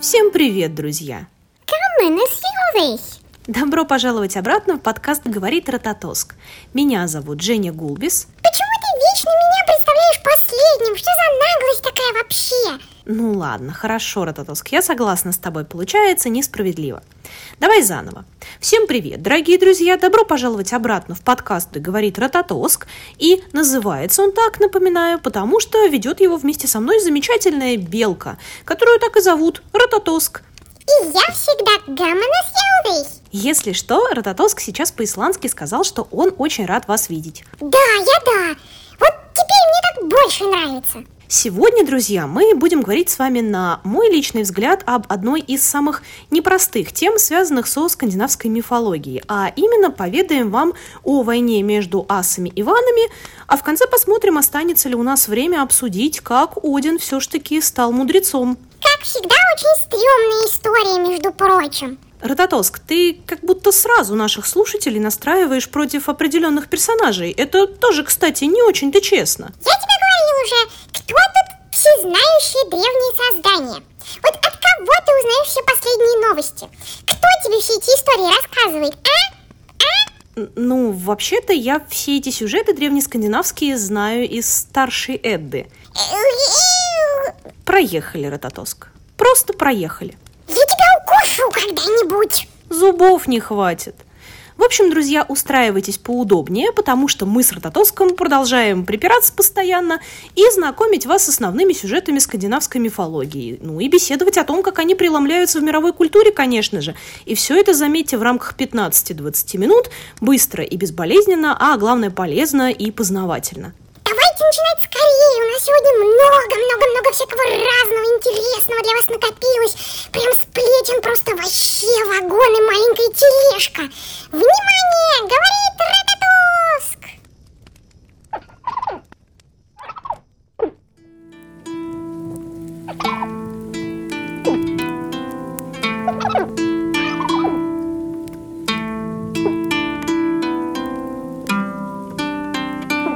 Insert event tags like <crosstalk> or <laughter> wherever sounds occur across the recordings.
Всем привет, друзья! Добро пожаловать обратно в подкаст «Говорит Рототоск». Меня зовут Женя Гулбис. Почему ты вечно меня представляешь последним? Что за наглость такая вообще? Ну ладно, хорошо, Рототоск, я согласна с тобой, получается несправедливо. Давай заново. Всем привет, дорогие друзья, добро пожаловать обратно в подкаст «Говорит Рототоск». И называется он так, напоминаю, потому что ведет его вместе со мной замечательная белка, которую так и зовут Рототоск. И я всегда гамма Если что, Рототоск сейчас по-исландски сказал, что он очень рад вас видеть. Да, я да. Больше нравится. Сегодня, друзья, мы будем говорить с вами на мой личный взгляд об одной из самых непростых тем, связанных со скандинавской мифологией, а именно поведаем вам о войне между асами и ванами, а в конце посмотрим, останется ли у нас время обсудить, как Один все-таки стал мудрецом. Как всегда, очень стрёмная история, между прочим. Рототоск, ты как будто сразу наших слушателей настраиваешь против определенных персонажей. Это тоже, кстати, не очень-то честно. Я тебе говорил уже, кто тут всезнающие древние создания? Вот от кого ты узнаешь все последние новости? Кто тебе все эти истории рассказывает, а? а? Ну, вообще-то я все эти сюжеты древнескандинавские знаю из старшей Эдды. Проехали, Рототоск. Просто проехали. Я тебя укушу когда-нибудь. Зубов не хватит. В общем, друзья, устраивайтесь поудобнее, потому что мы с Рототоском продолжаем припираться постоянно и знакомить вас с основными сюжетами скандинавской мифологии. Ну и беседовать о том, как они преломляются в мировой культуре, конечно же. И все это, заметьте, в рамках 15-20 минут, быстро и безболезненно, а главное полезно и познавательно. Давайте начинать скорее. У нас сегодня много-много-много всякого разного интересного для вас накопилось. Прям сплетен просто вообще вагон и маленькая тележка. Внимание! Говорит Рататоск!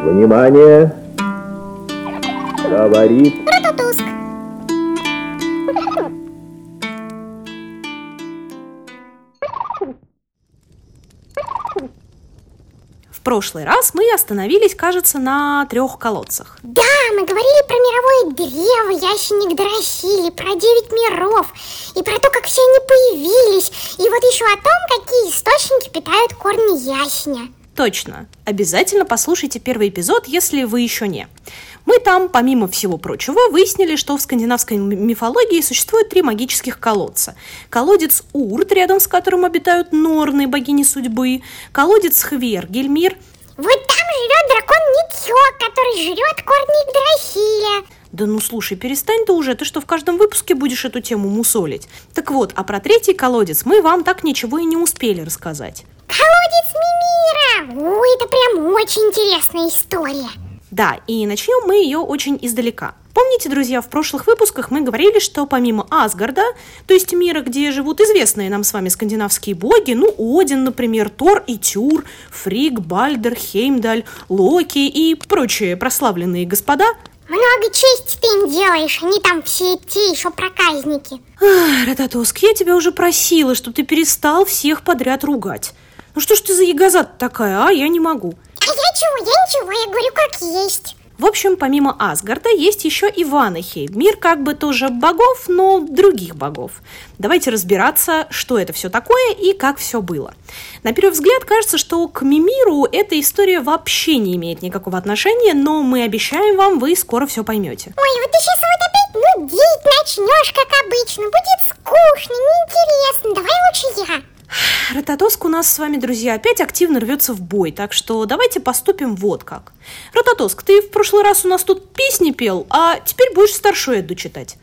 Внимание! Говорит Рататуск! В прошлый раз мы остановились, кажется, на трех колодцах. Да, мы говорили про мировое древо, ященик Доросили, про девять миров, и про то, как все они появились, и вот еще о том, какие источники питают корни ясеня. Точно. Обязательно послушайте первый эпизод, если вы еще не. Мы там, помимо всего прочего, выяснили, что в скандинавской мифологии существует три магических колодца. Колодец Урт, рядом с которым обитают Норны, богини судьбы, колодец Хвергельмир. Вот там живет дракон Нитхё, который жрет корни Игдрасиля. Да ну слушай, перестань ты уже, ты что в каждом выпуске будешь эту тему мусолить? Так вот, а про третий колодец мы вам так ничего и не успели рассказать. Колодец Мимира! Ой, это прям очень интересная история. Да, и начнем мы ее очень издалека. Помните, друзья, в прошлых выпусках мы говорили, что помимо Асгарда, то есть мира, где живут известные нам с вами скандинавские боги, ну, Один, например, Тор и Тюр, Фриг, Бальдер, Хеймдаль, Локи и прочие прославленные господа, много чести ты им делаешь, они там все те еще проказники. Ах, Рататоск, я тебя уже просила, чтобы ты перестал всех подряд ругать. Ну что ж ты за ягозат такая, а? Я не могу. А я чего? Я ничего, я говорю как есть. В общем, помимо Асгарда есть еще и Ванахи. Мир как бы тоже богов, но других богов. Давайте разбираться, что это все такое и как все было. На первый взгляд кажется, что к Мимиру эта история вообще не имеет никакого отношения, но мы обещаем вам, вы скоро все поймете. Ой, вот ты сейчас вот опять нудить начнешь, как обычно. Будет скучно, неинтересно. Давай лучше я. Рототоск у нас с вами, друзья, опять активно рвется в бой, так что давайте поступим вот как. Рототоск, ты в прошлый раз у нас тут песни пел, а теперь будешь старшую Эдду читать.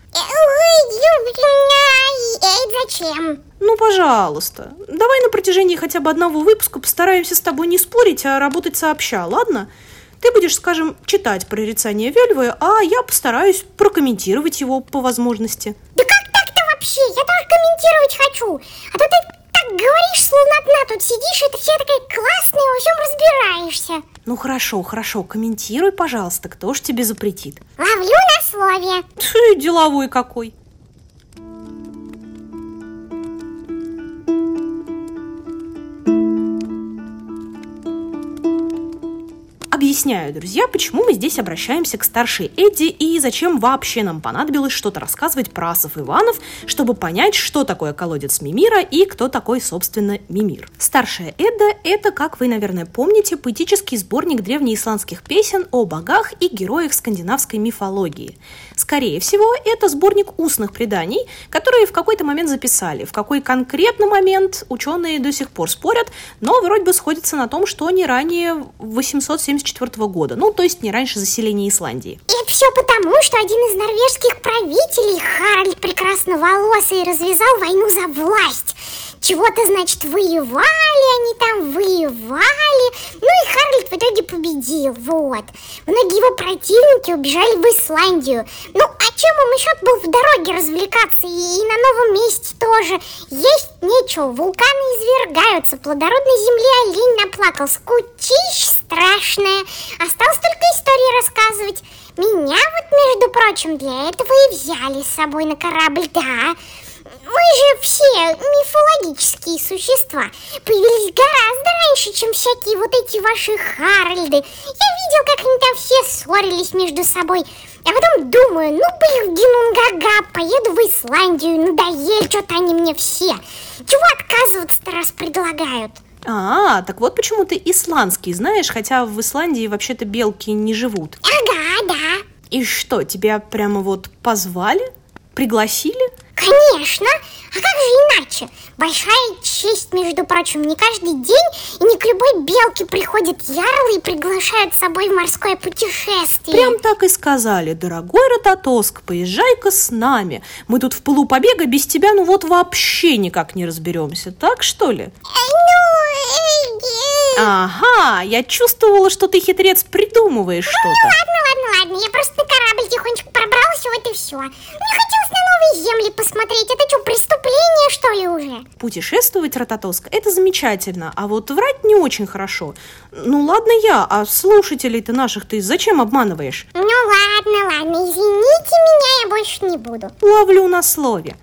Зачем? Ну, пожалуйста. Давай на протяжении хотя бы одного выпуска постараемся с тобой не спорить, а работать сообща, ладно? Ты будешь, скажем, читать прорицание Вельвы, а я постараюсь прокомментировать его по возможности. Да как так-то вообще? Я тоже комментировать хочу. А то ты так говоришь, словно одна тут сидишь, и ты вся такая классная, во всем разбираешься. Ну хорошо, хорошо, комментируй, пожалуйста, кто ж тебе запретит? Ловлю на слове. Ты деловой какой. Объясняю, друзья, почему мы здесь обращаемся к старшей Эдди и зачем вообще нам понадобилось что-то рассказывать про асов Иванов, чтобы понять, что такое колодец Мимира и кто такой, собственно, Мимир. Старшая Эдда – это, как вы, наверное, помните, поэтический сборник древнеисландских песен о богах и героях скандинавской мифологии. Скорее всего, это сборник устных преданий, которые в какой-то момент записали. В какой конкретно момент ученые до сих пор спорят, но вроде бы сходятся на том, что не ранее 874 года, ну, то есть не раньше заселения Исландии. И все потому, что один из норвежских правителей, Харальд Прекрасноволосый, развязал войну за власть чего-то, значит, воевали они там, воевали. Ну и Харлет в итоге победил, вот. Многие его противники убежали в Исландию. Ну, а чем им еще был в дороге развлекаться? И, и на новом месте тоже. Есть нечего, вулканы извергаются, плодородной земле олень наплакал. Скучищ страшная. Осталось только истории рассказывать. Меня вот, между прочим, для этого и взяли с собой на корабль, да. Мы же все мифологические существа. Появились гораздо раньше, чем всякие вот эти ваши Харальды. Я видел, как они там все ссорились между собой. А потом думаю, ну блин, Гинунгага, поеду в Исландию, надоели что-то они мне все. Чего отказываться-то раз предлагают? А, так вот почему ты исландский знаешь, хотя в Исландии вообще-то белки не живут. Ага, да. И что, тебя прямо вот позвали? Пригласили? Конечно, а как же иначе? Большая честь, между прочим, не каждый день и не к любой белке приходят ярлы и приглашают с собой в морское путешествие. Прям так и сказали, дорогой Рототоск, поезжай-ка с нами. Мы тут в пылу побега без тебя ну вот вообще никак не разберемся, так что ли? Ну, э, э. Ага, я чувствовала, что ты хитрец придумываешь что-то. Ну ладно, ладно, ладно, я просто на корабль тихонечко пробрался, вот и все. Мне хотелось на новые земли посмотреть, это что, преступление, что ли, уже? Путешествовать, Рототоск, это замечательно, а вот врать не очень хорошо. Ну ладно я, а слушателей-то наших ты зачем обманываешь? Ну ладно, ладно, извините меня, я больше не буду. Ловлю на слове.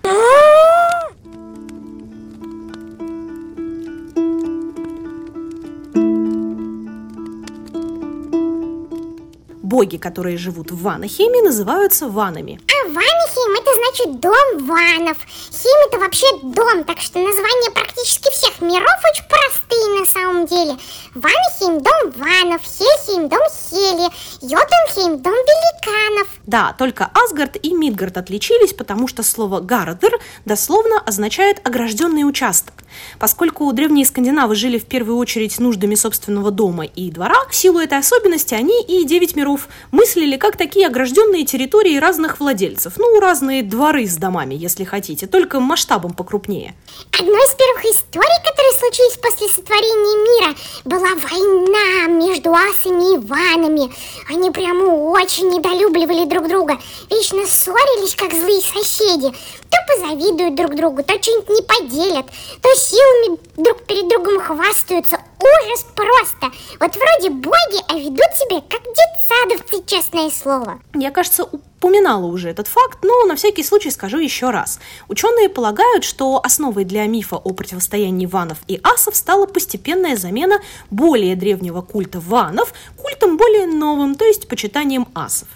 Боги, которые живут в Ванахеме, называются ванами. А Ванахем это значит дом ванов. Хим это вообще дом, так что названия практически всех миров очень простые на самом деле. Ванахем дом ванов, Хельхейм дом Хели, Йотунхейм дом великанов. Да, только Асгард и Мидгард отличились, потому что слово Гарадер дословно означает огражденный участок. Поскольку древние скандинавы жили в первую очередь нуждами собственного дома и двора, в силу этой особенности они и девять миров мыслили как такие огражденные территории разных владельцев. Ну, разные дворы с домами, если хотите, только масштабом покрупнее. Одной из первых историй, которые случились после сотворения мира, была война между асами и ванами. Они прямо очень недолюбливали друг друга, вечно ссорились, как злые соседи. То позавидуют друг другу, то что-нибудь не поделят, то силами друг перед другом хвастаются. Ужас просто! Вот вроде боги, а ведут себя как детсадовцы, честное слово. Я, кажется, упоминала уже этот факт, но на всякий случай скажу еще раз. Ученые полагают, что основой для мифа о противостоянии ванов и асов стала постепенная замена более древнего культа ванов культом более новым, то есть почитанием асов.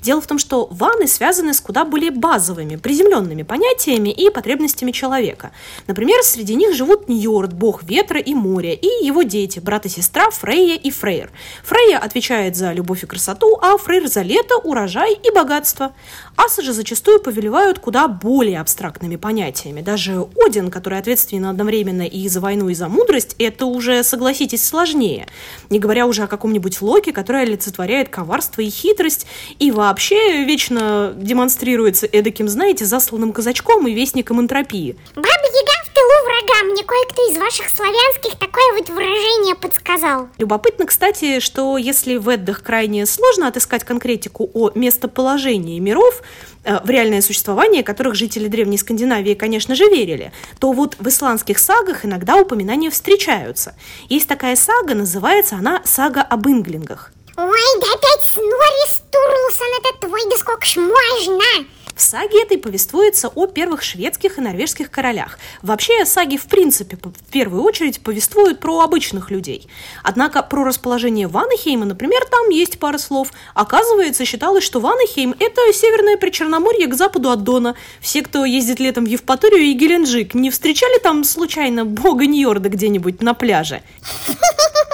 Дело в том, что ванны связаны с куда более базовыми, приземленными понятиями и потребностями человека. Например, среди них живут Ньорд, бог ветра и моря, и его дети, брат и сестра Фрейя и Фрейр. Фрейя отвечает за любовь и красоту, а Фрейр за лето, урожай и богатство. Асы же зачастую повелевают куда более абстрактными понятиями. Даже Один, который ответственен одновременно и за войну, и за мудрость, это уже, согласитесь, сложнее. Не говоря уже о каком-нибудь Локе, который олицетворяет коварство и хитрость, и вообще вечно демонстрируется эдаким, знаете, засланным казачком и вестником энтропии. Баба Яга в тылу врага, мне кое-кто из ваших славянских такое вот выражение подсказал. Любопытно, кстати, что если в Эддах крайне сложно отыскать конкретику о местоположении миров, э, в реальное существование которых жители Древней Скандинавии, конечно же, верили, то вот в исландских сагах иногда упоминания встречаются. Есть такая сага, называется она «Сага об инглингах». Ой, да опять Снорри Стурлсон, это твой, да сколько ж можно? В саге этой повествуется о первых шведских и норвежских королях. Вообще, саги в принципе в первую очередь повествуют про обычных людей. Однако про расположение Ванахейма, например, там есть пара слов. Оказывается, считалось, что Ванахейм – это северное причерноморье к западу от Дона. Все, кто ездит летом в Евпаторию и Геленджик, не встречали там случайно бога Ньорда где-нибудь на пляже? <laughs>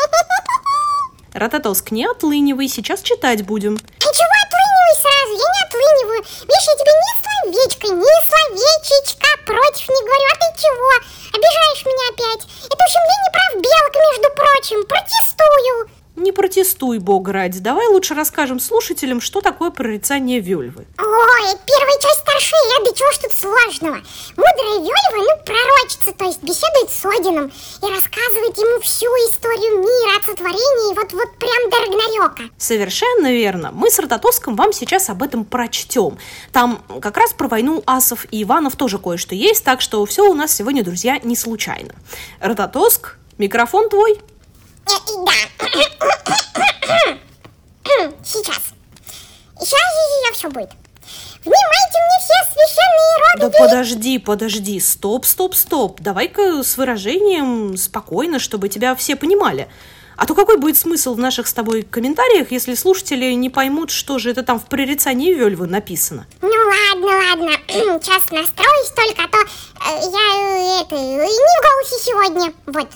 Рататоск, не отлынивай, сейчас читать будем. Чего отлынивай сразу? Я не отлыниваю. Видишь, я тебе ни словечко, ни словечечка против не говорю. А ты чего? Обижаешь меня опять. Это ущемление прав белок, между прочим. Протестую. Не протестуй, бога ради. Давай лучше расскажем слушателям, что такое прорицание Вельвы. Ой, первая часть старшая, да чего ж тут сложного? Мудрая Вельва, ну, пророчица, то есть беседует с Одином и рассказывает ему всю историю мира от сотворения, вот, вот прям до Рагнарёка. Совершенно верно. Мы с Рототоском вам сейчас об этом прочтем. Там как раз про войну асов и Иванов тоже кое-что есть, так что все у нас сегодня, друзья, не случайно. Рототоск, микрофон твой. Э, да. Сейчас. Сейчас, сейчас все будет. Внимайте мне все священные роды. Да подожди, подожди, стоп, стоп, стоп. Давай-ка с выражением спокойно, чтобы тебя все понимали. А то какой будет смысл в наших с тобой комментариях, если слушатели не поймут, что же это там в прорицании Вельвы написано? Ну ладно, ладно. <clears throat> Сейчас настроюсь только, а то э, я э, это не в голосе сегодня. Вот.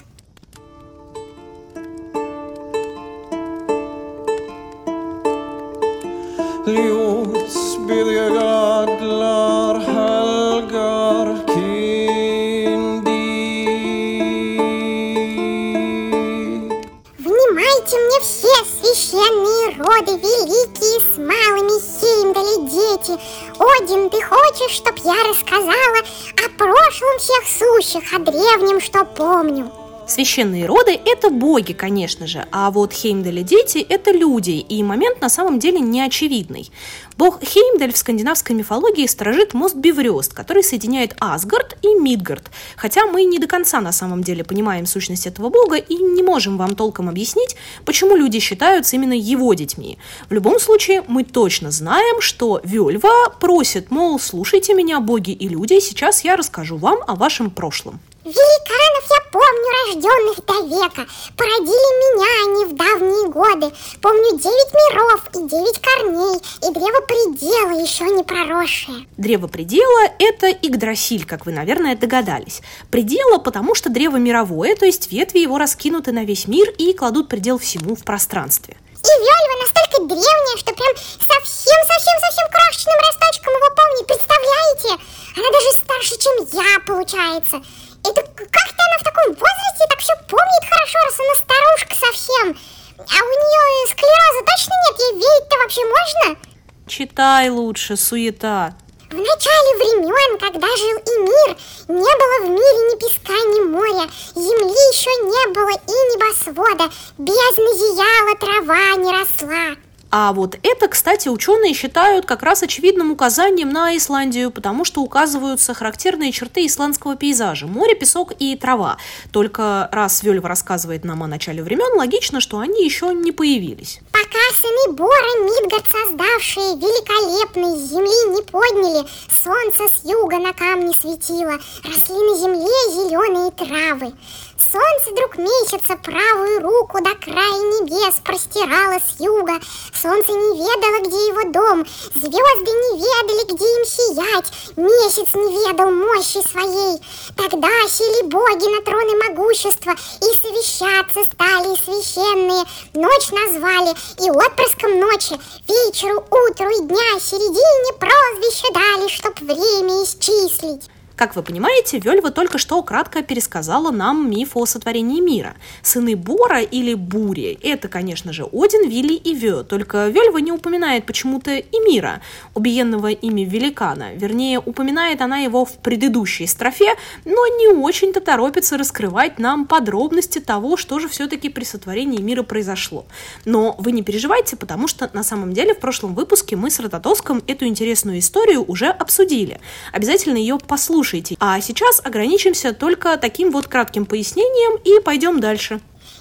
Внимайте мне все священные роды, великие с малыми Хеймдали дети. Один, ты хочешь, чтоб я рассказала о прошлом всех сущих, о древнем, что помню? Священные роды – это боги, конечно же, а вот Хеймдали дети – это люди, и момент на самом деле не очевидный. Бог Хеймдаль в скандинавской мифологии сторожит мост Биврёст, который соединяет Асгард и Мидгард, хотя мы не до конца на самом деле понимаем сущность этого бога и не можем вам толком объяснить, почему люди считаются именно его детьми. В любом случае, мы точно знаем, что Вельва просит, мол, слушайте меня, боги и люди, сейчас я расскажу вам о вашем прошлом. Великанов я помню, рожденных до века. Породили меня они в давние годы. Помню девять миров и девять корней, и древо предела еще не проросшее. Древо предела – это Игдрасиль, как вы, наверное, догадались. Предела, потому что древо мировое, то есть ветви его раскинуты на весь мир и кладут предел всему в пространстве. И Вельва настолько древняя, что прям совсем-совсем-совсем крошечным росточком его помнит, представляете? Она даже старше, чем я, получается. Это как-то она в таком возрасте так все помнит хорошо, раз она старушка совсем. А у нее склероза точно нет, ей верить-то вообще можно? Читай лучше, суета. В начале времен, когда жил и мир, не было в мире ни песка, ни моря, земли еще не было и небосвода, бездна зияла, трава не росла. А вот это, кстати, ученые считают как раз очевидным указанием на Исландию, потому что указываются характерные черты исландского пейзажа – море, песок и трава. Только раз Вельва рассказывает нам о начале времен, логично, что они еще не появились. Пока сыны Бора, Мидгард создавшие, великолепной земли не подняли, солнце с юга на камни светило, росли на земле зеленые травы. Солнце, друг месяца, правую руку до края небес простирало с юга. Солнце не ведало, где его дом, звезды не ведали, где им сиять, месяц не ведал мощи своей. Тогда сели боги на троны могущества, и совещаться стали священные. Ночь назвали, и отпрыском ночи, вечеру, утру и дня, середине прозвище дали, чтоб время исчислить. Как вы понимаете, Вельва только что кратко пересказала нам миф о сотворении мира. Сыны Бора или Бури – это, конечно же, Один, Вилли и Вё, только Вельва не упоминает почему-то и мира, убиенного ими великана. Вернее, упоминает она его в предыдущей строфе, но не очень-то торопится раскрывать нам подробности того, что же все-таки при сотворении мира произошло. Но вы не переживайте, потому что на самом деле в прошлом выпуске мы с Рототоском эту интересную историю уже обсудили. Обязательно ее послушайте слушайте. А сейчас ограничимся только таким вот кратким пояснением и пойдем дальше.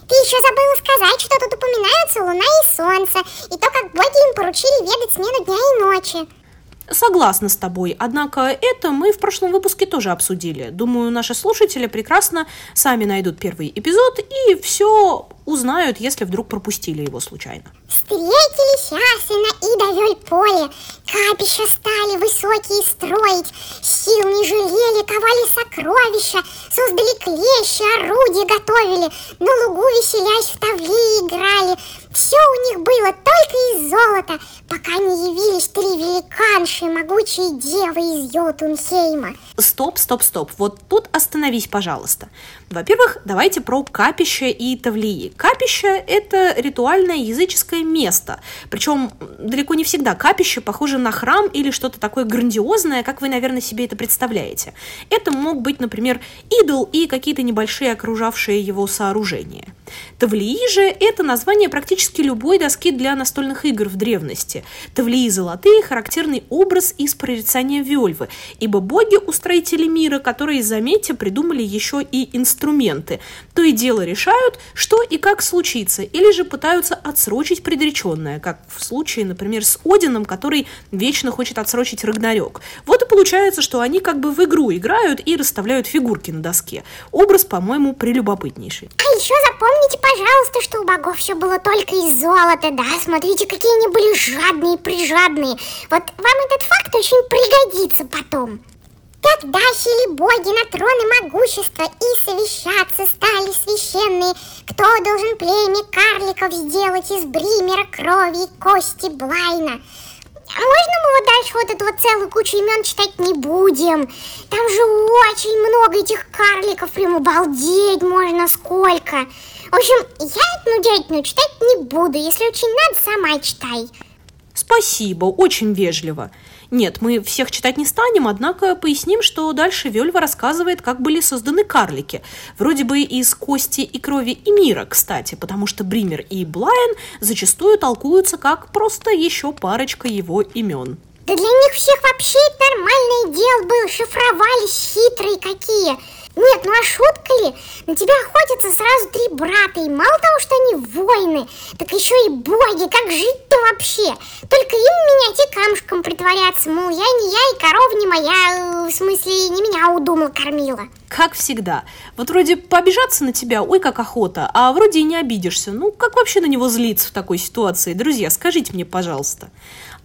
Ты еще забыла сказать, что тут упоминаются Луна и Солнце, и то, как боги им поручили ведать смену дня и ночи. Согласна с тобой, однако это мы в прошлом выпуске тоже обсудили. Думаю, наши слушатели прекрасно сами найдут первый эпизод и все узнают, если вдруг пропустили его случайно. Встретились Асина и довель поле, капища стали высокие строить, сил не жалели, ковали сокровища, создали клещи, орудия готовили, на лугу веселясь в тавли играли. Все у них было только из золота, пока не явились три великанши, могучие девы из Йотунхейма. Стоп, стоп, стоп, вот тут остановись, пожалуйста. Во-первых, давайте про капища и тавлии. Капище – это ритуальное языческое место. Причем далеко не всегда капище похоже на храм или что-то такое грандиозное, как вы, наверное, себе это представляете. Это мог быть, например, идол и какие-то небольшие окружавшие его сооружения. Тавлии же – это название практически любой доски для настольных игр в древности. Тавлии золотые – характерный образ из прорицания Вельвы, ибо боги-устроители мира, которые, заметьте, придумали еще и инструменты, то и дело решают, что и как случится, или же пытаются отсрочить предреченное, как в случае, например, с Одином, который вечно хочет отсрочить Рагнарёк. Вот и получается, что они как бы в игру играют и расставляют фигурки на доске. Образ, по-моему, прелюбопытнейший. А еще запомните, пожалуйста, что у богов все было только из золота, да? Смотрите, какие они были жадные, прижадные. Вот вам этот факт очень пригодится потом. Тогда сели боги на троны могущества и совещаться стали священные, кто должен племя карликов сделать из бримера крови и кости Блайна. Можно мы вот дальше вот эту вот целую кучу имен читать не будем? Там же очень много этих карликов, прям обалдеть можно сколько. В общем, я эту нудятину читать не буду, если очень надо, сама читай. Спасибо, очень вежливо. Нет, мы всех читать не станем, однако поясним, что дальше Вельва рассказывает, как были созданы карлики. Вроде бы из кости и крови и мира, кстати, потому что Бример и Блайн зачастую толкуются как просто еще парочка его имен. Да для них всех вообще нормальное дело было, шифровались хитрые какие. Нет, ну а шутка ли? На тебя охотятся сразу три брата, и мало того, что они воины, так еще и боги, как жить-то вообще? Только им менять и камушком притворяться, мол, я не я, и корова не моя, в смысле, не меня удумала, кормила. Как всегда. Вот вроде пообижаться на тебя, ой, как охота, а вроде и не обидишься. Ну, как вообще на него злиться в такой ситуации? Друзья, скажите мне, пожалуйста.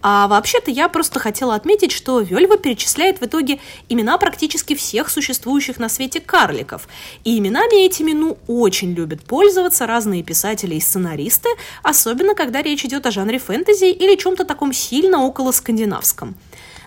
А вообще-то я просто хотела отметить, что Вельва перечисляет в итоге имена практически всех существующих на свете карликов. И именами этими, ну, очень любят пользоваться разные писатели и сценаристы, особенно когда речь идет о жанре фэнтези или чем-то таком сильно около скандинавском.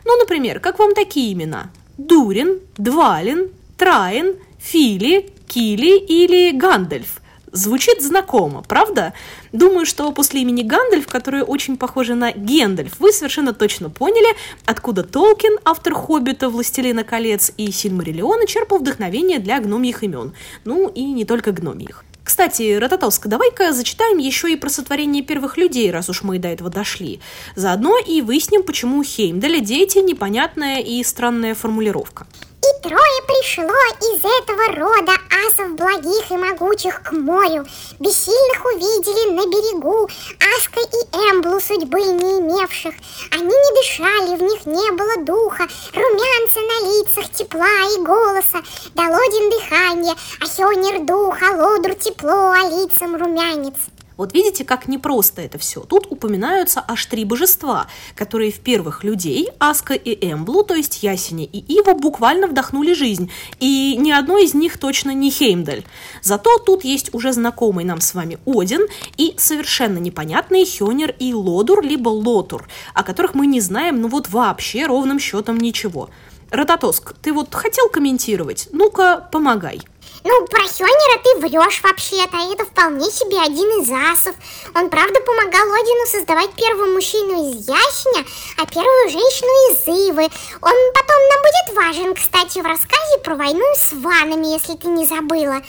Ну, например, как вам такие имена? Дурин, Двалин, Траин, Фили, Кили или Гандальф? Звучит знакомо, правда? Думаю, что после имени Гандальф, которое очень похоже на Гендальф, вы совершенно точно поняли, откуда Толкин, автор «Хоббита», «Властелина колец» и «Сильмариллиона» черпал вдохновение для гномьих имен. Ну и не только гномьих. Кстати, Рататоск, давай-ка зачитаем еще и про сотворение первых людей, раз уж мы до этого дошли. Заодно и выясним, почему Хеймдаля дети непонятная и странная формулировка. И трое пришло из этого рода асов благих и могучих к морю. Бессильных увидели на берегу Аска и Эмблу судьбы не имевших. Они не дышали, в них не было духа, румянца на лицах, тепла и голоса. Долодин дыхание, а Хёнер дух, а Лодрур тепло, а лицам румянец. Вот видите, как непросто это все. Тут упоминаются аж три божества, которые в первых людей, Аска и Эмблу, то есть Ясеня и Ива, буквально вдохнули жизнь. И ни одно из них точно не Хеймдаль. Зато тут есть уже знакомый нам с вами Один и совершенно непонятные Хёнер и Лодур, либо Лотур, о которых мы не знаем, ну вот вообще ровным счетом ничего. Рототоск, ты вот хотел комментировать? Ну-ка, помогай. Ну, про Хёнера ты врешь вообще-то. Это вполне себе один из асов. Он, правда, помогал Одину создавать первого мужчину из Ясеня, а первую женщину из Ивы. Он потом нам будет важен, кстати, в рассказе про войну с ванами, если ты не забыла.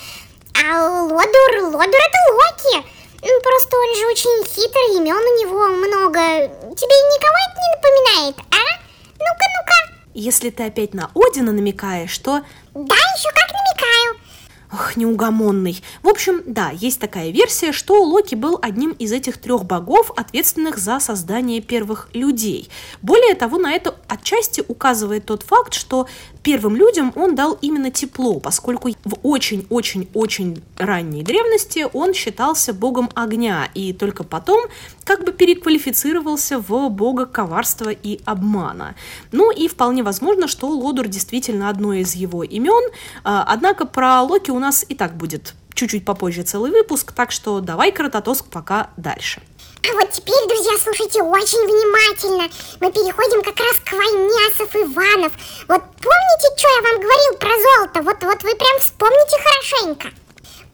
А Лодур, Лодур это Локи. Ну, Просто он же очень хитрый, имен у него много. Тебе никого это не напоминает, а? Ну-ка, ну-ка. Если ты опять на Одина намекаешь, то... Да, еще как намекаю. Ох, неугомонный. В общем, да, есть такая версия, что Локи был одним из этих трех богов, ответственных за создание первых людей. Более того, на это отчасти указывает тот факт, что первым людям он дал именно тепло, поскольку в очень-очень-очень ранней древности он считался богом огня, и только потом как бы переквалифицировался в бога коварства и обмана. Ну и вполне возможно, что Лодур действительно одно из его имен, а, однако про Локи у нас и так будет чуть-чуть попозже целый выпуск, так что давай, Каратотоск, пока дальше. А вот теперь, друзья, слушайте очень внимательно. Мы переходим как раз к войне асов Иванов. Вот помните, что я вам говорил про золото? Вот, вот вы прям вспомните хорошенько.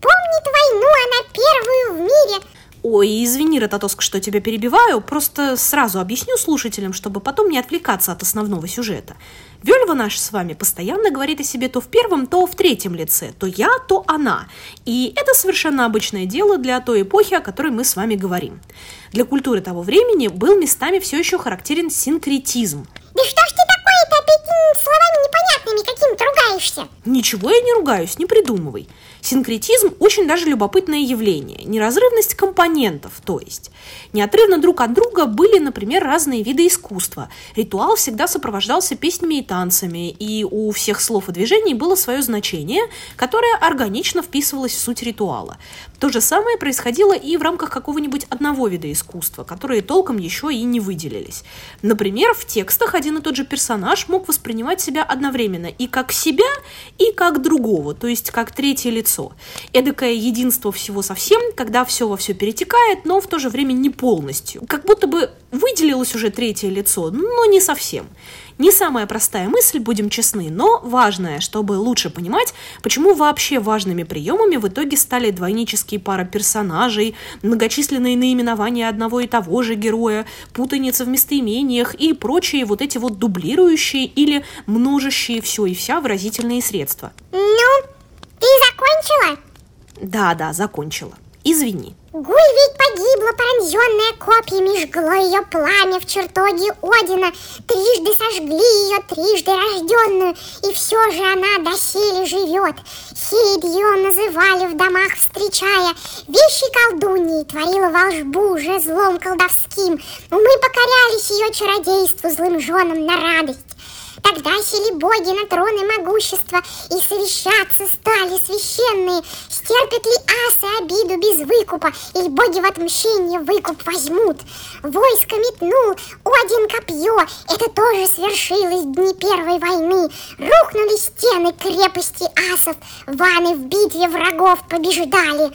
Помнит войну, она первую в мире. Ой, извини, Рототоск, что тебя перебиваю, просто сразу объясню слушателям, чтобы потом не отвлекаться от основного сюжета. Вельва наша с вами постоянно говорит о себе то в первом, то в третьем лице, то я, то она. И это совершенно обычное дело для той эпохи, о которой мы с вами говорим. Для культуры того времени был местами все еще характерен синкретизм. Да что ж ты такое-то опять словами непонятными какими-то ругаешься? Ничего я не ругаюсь, не придумывай. Синкретизм очень даже любопытное явление. Неразрывность компонентов, то есть. Неотрывно друг от друга были, например, разные виды искусства. Ритуал всегда сопровождался песнями и танцами, и у всех слов и движений было свое значение, которое органично вписывалось в суть ритуала. То же самое происходило и в рамках какого-нибудь одного вида искусства, которые толком еще и не выделились. Например, в текстах один и тот же персонаж мог воспринимать себя одновременно и как себя, и как другого, то есть как третье лицо. Эдакое единство всего совсем, когда все во все перетекает, но в то же время не полностью. Как будто бы выделилось уже третье лицо, но не совсем. Не самая простая мысль, будем честны, но важная, чтобы лучше понимать, почему вообще важными приемами в итоге стали двойнические пара персонажей, многочисленные наименования одного и того же героя, путаница в местоимениях и прочие вот эти вот дублирующие или множащие все и вся выразительные средства. Ну, ты закончила? Да-да, закончила. Извини. Гуль ведь погибла, пронзенная копьями, жгло ее пламя в чертоге Одина, трижды сожгли ее, трижды рожденную, и все же она доселе живет. Хейд ее называли в домах, встречая, вещи колдуньи, творила волшбу уже злом колдовским. Мы покорялись ее чародейству злым женам на радость. Тогда сели боги на троны могущества, и совещаться стали священные. Стерпят ли асы обиду без выкупа, или боги в отмщение выкуп возьмут? Войско метнул, один копье, это тоже свершилось в дни Первой войны. Рухнули стены крепости асов, ваны в битве врагов побеждали.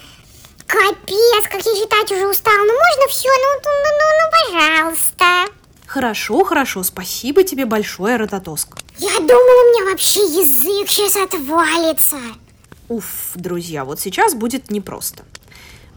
Капец, как я читать уже устал. Ну можно все, ну, ну, ну, ну, ну пожалуйста. Хорошо, хорошо, спасибо тебе большое, Рототоск. Я думала, у меня вообще язык сейчас отвалится. Уф, друзья, вот сейчас будет непросто.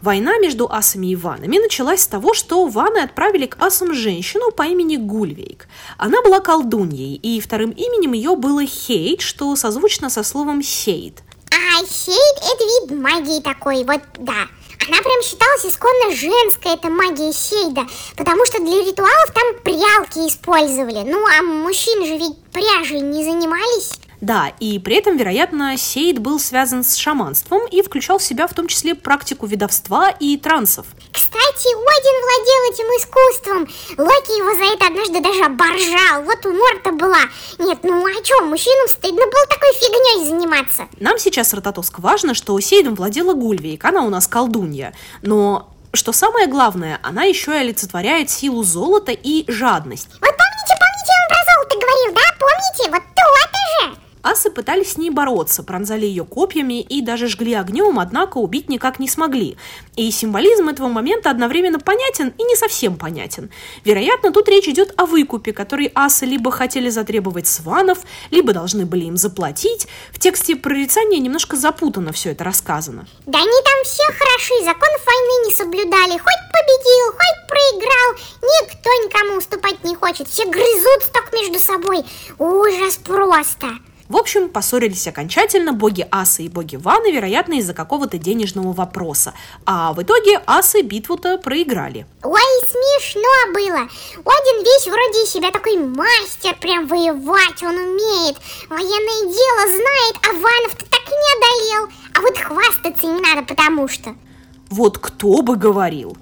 Война между асами и ванами началась с того, что ваны отправили к асам женщину по имени Гульвейк. Она была колдуньей, и вторым именем ее было Хейт, что созвучно со словом «сейд». А хейт это вид магии такой, вот да. Она прям считалась исконно женской, эта магия Сейда, потому что для ритуалов там прялки использовали. Ну, а мужчины же ведь пряжей не занимались. Да, и при этом, вероятно, Сейд был связан с шаманством и включал в себя в том числе практику ведовства и трансов. Кстати, Один владел этим искусством. Локи его за это однажды даже оборжал. Вот умор-то была. Нет, ну а чё, мужчинам стыдно было такой фигней заниматься. Нам сейчас, Рототоск, важно, что Сейдом владела Гульвейк, она у нас колдунья. Но что самое главное, она еще и олицетворяет силу золота и жадность. Вот помните, пытались с ней бороться, пронзали ее копьями и даже жгли огнем, однако убить никак не смогли. И символизм этого момента одновременно понятен и не совсем понятен. Вероятно, тут речь идет о выкупе, который асы либо хотели затребовать с ванов, либо должны были им заплатить. В тексте прорицания немножко запутанно все это рассказано. Да они там все хороши, законов войны не соблюдали. Хоть победил, хоть проиграл. Никто никому уступать не хочет. Все грызутся только между собой. Ужас просто. В общем, поссорились окончательно боги Асы и боги Ваны, вероятно, из-за какого-то денежного вопроса. А в итоге Асы битву-то проиграли. Ой, смешно было. Один весь вроде из себя такой мастер, прям воевать он умеет. Военное дело знает, а Ванов-то так и не одолел. А вот хвастаться не надо, потому что... Вот кто бы говорил.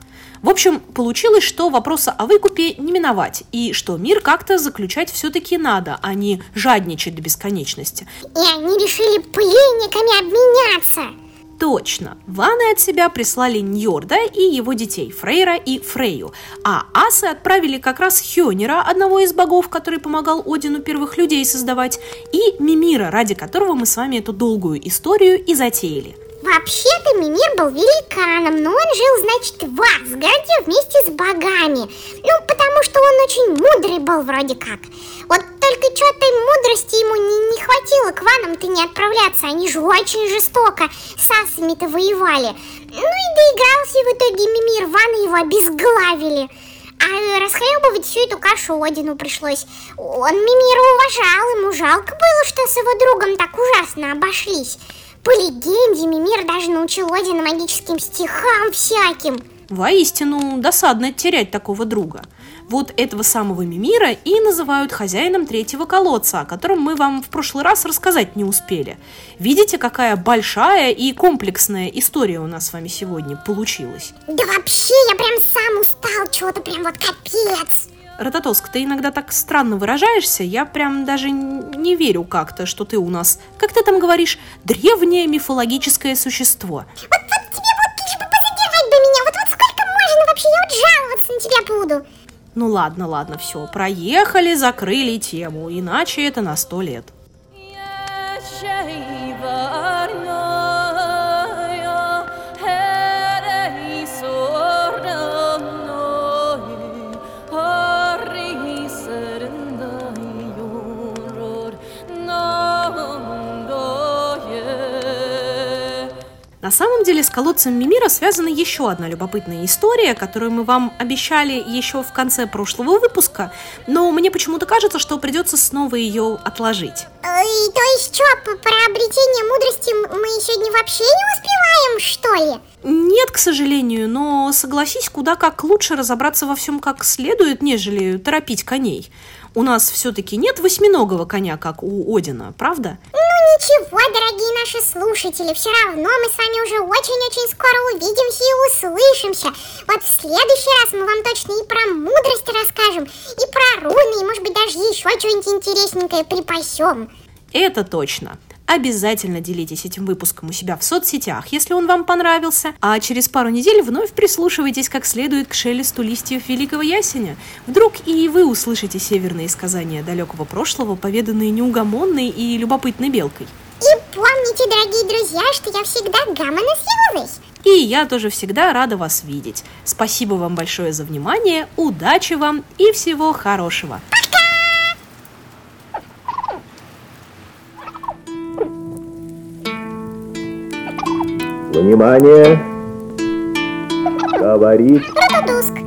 В общем, получилось, что вопроса о выкупе не миновать, и что мир как-то заключать все-таки надо, а не жадничать до бесконечности. И они решили пленниками обменяться. Точно. Ваны от себя прислали Ньорда и его детей, Фрейра и Фрейю. А асы отправили как раз Хёнера, одного из богов, который помогал Одину первых людей создавать, и Мимира, ради которого мы с вами эту долгую историю и затеяли. Вообще-то Мимир был великаном, но он жил, значит, в Асгарде вместе с богами. Ну, потому что он очень мудрый был вроде как. Вот только что-то мудрости ему не, не хватило к ванам-то не отправляться. Они же очень жестоко с асами-то воевали. Ну и доигрался в итоге Мимир, ваны его обезглавили. А расхлебывать всю эту кашу Одину пришлось. Он Мимира уважал, ему жалко было, что с его другом так ужасно обошлись. По легенде, Мимир даже научил Одина магическим стихам всяким. Воистину, досадно терять такого друга. Вот этого самого Мимира и называют хозяином третьего колодца, о котором мы вам в прошлый раз рассказать не успели. Видите, какая большая и комплексная история у нас с вами сегодня получилась? Да вообще, я прям сам устал, чего-то прям вот капец. Рататоск, ты иногда так странно выражаешься, я прям даже не верю как-то, что ты у нас, как ты там говоришь, древнее мифологическое существо. Вот, вот тебе вот лишь бы позабирать бы меня, вот, вот сколько можно вообще, я вот жаловаться на тебя буду. Ну ладно, ладно, все, проехали, закрыли тему, иначе это на сто лет. На самом деле с колодцем Мимира связана еще одна любопытная история, которую мы вам обещали еще в конце прошлого выпуска, но мне почему-то кажется, что придется снова ее отложить. Э, и, то есть что, про обретение мудрости мы сегодня вообще не успеваем, что ли? Нет, к сожалению, но согласись, куда как лучше разобраться во всем как следует, нежели торопить коней. У нас все-таки нет восьминогого коня, как у Одина, правда? Ну ничего, дорогие наши слушатели, все равно мы с вами уже очень-очень скоро увидимся и услышимся. Вот в следующий раз мы вам точно и про мудрость расскажем, и про руны, и может быть даже еще что-нибудь интересненькое припасем. Это точно. Обязательно делитесь этим выпуском у себя в соцсетях, если он вам понравился. А через пару недель вновь прислушивайтесь как следует к шелесту листьев великого ясеня. Вдруг и вы услышите северные сказания далекого прошлого, поведанные неугомонной и любопытной белкой. И помните, дорогие друзья, что я всегда гамма И я тоже всегда рада вас видеть. Спасибо вам большое за внимание, удачи вам и всего хорошего. Внимание! Говорит Рататуск.